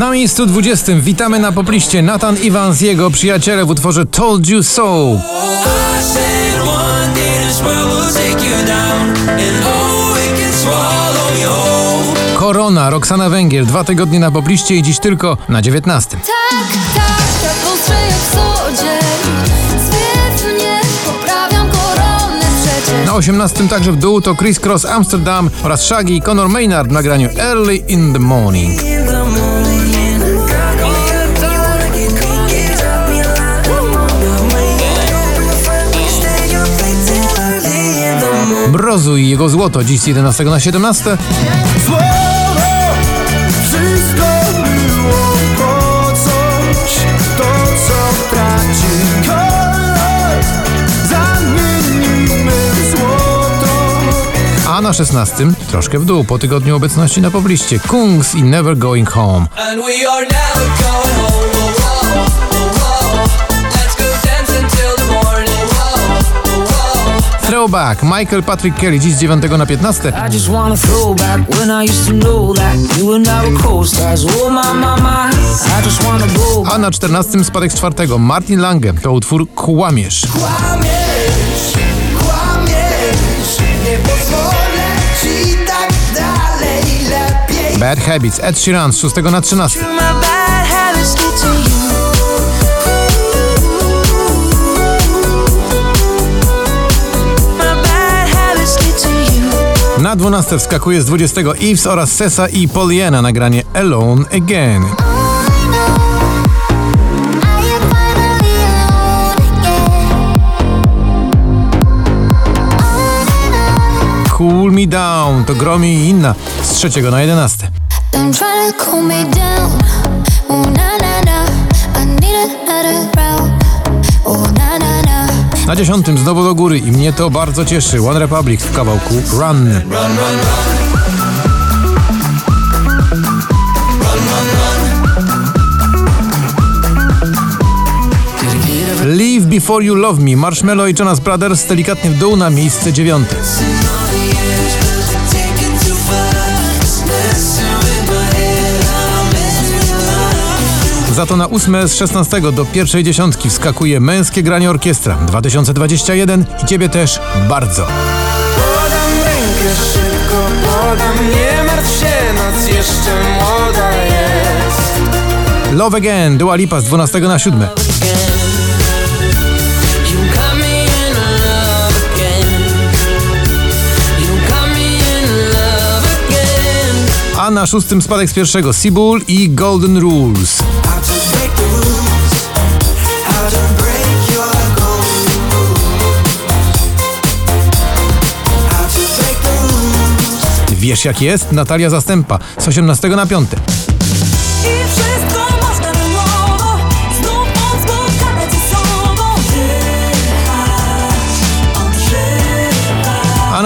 Na miejscu 20 witamy na popliście Nathan Evans, jego przyjaciele w utworze Told You So. Korona, Roxana Węgiel, dwa tygodnie na popliście i dziś tylko na 19. Tak, tak, mnie, poprawiam koronę przecież Na 18 także w dół to Chris Cross Amsterdam oraz Shaggy i Conor Maynard w nagraniu Early. In the morning, Mrozu i jego złoto, dziś z 11 na 17. Złoto, wszystko było po coś, to co traci kolor, zamienimy w złoto. A na 16 troszkę w dół po tygodniu obecności na pobliście Kungs i Never Going Home. Throwback Michael Patrick Kelly dziś z 9 na 15. I just wanna throw back when I used to know that you and I were co-stars. Oh my, my, my. I just wanna go A na 14 spadek z czwartego Martin Lange to utwór Kłamiesz. Kłamiesz, kłamiesz, nie pozwolę ci tak dalej, lepiej. Bad Habits Ed Sheeran z 6 na 13. Na 12 wskakuje z 20 Eves oraz Sesa i Poliana nagranie Alone Again. Cool Me Down to Gromi i inna z 3 na 11. na 10 znowu do góry i mnie to bardzo cieszy One Republic w kawałku Run. Leave Before You Love Me Marshmello i Jonas Brothers delikatnie w dół na miejsce dziewiąte. Za to na ósme z 16 do pierwszej dziesiątki wskakuje męskie granie orkiestra 2021 i ciebie też bardzo. Podam rękę szybko, podam, nie martw się, noc jeszcze młoda jest. Love Again, Dua Lipa z 12 na 7. A na szóstym spadek z pierwszego Seabull i Golden Rules. Wiesz jak jest? Natalia Zastępa z 18 na 5.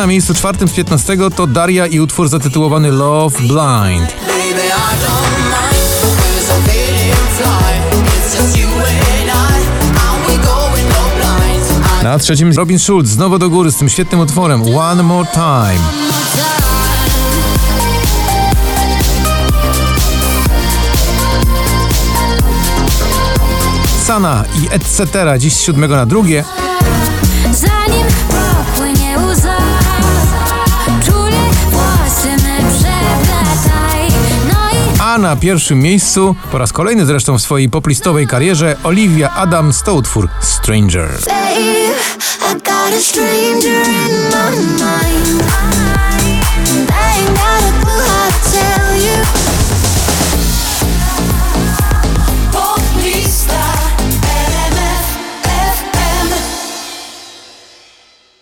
na miejscu czwartym z 15 to Daria i utwór zatytułowany Love Blind. Na trzecim Robin Schulz znowu do góry z tym świetnym utworem One More Time. Sana i etc. dziś z 7 na drugie. Zanim A na pierwszym miejscu, po raz kolejny zresztą w swojej poplistowej karierze, Olivia Adams to utwór Stranger. babe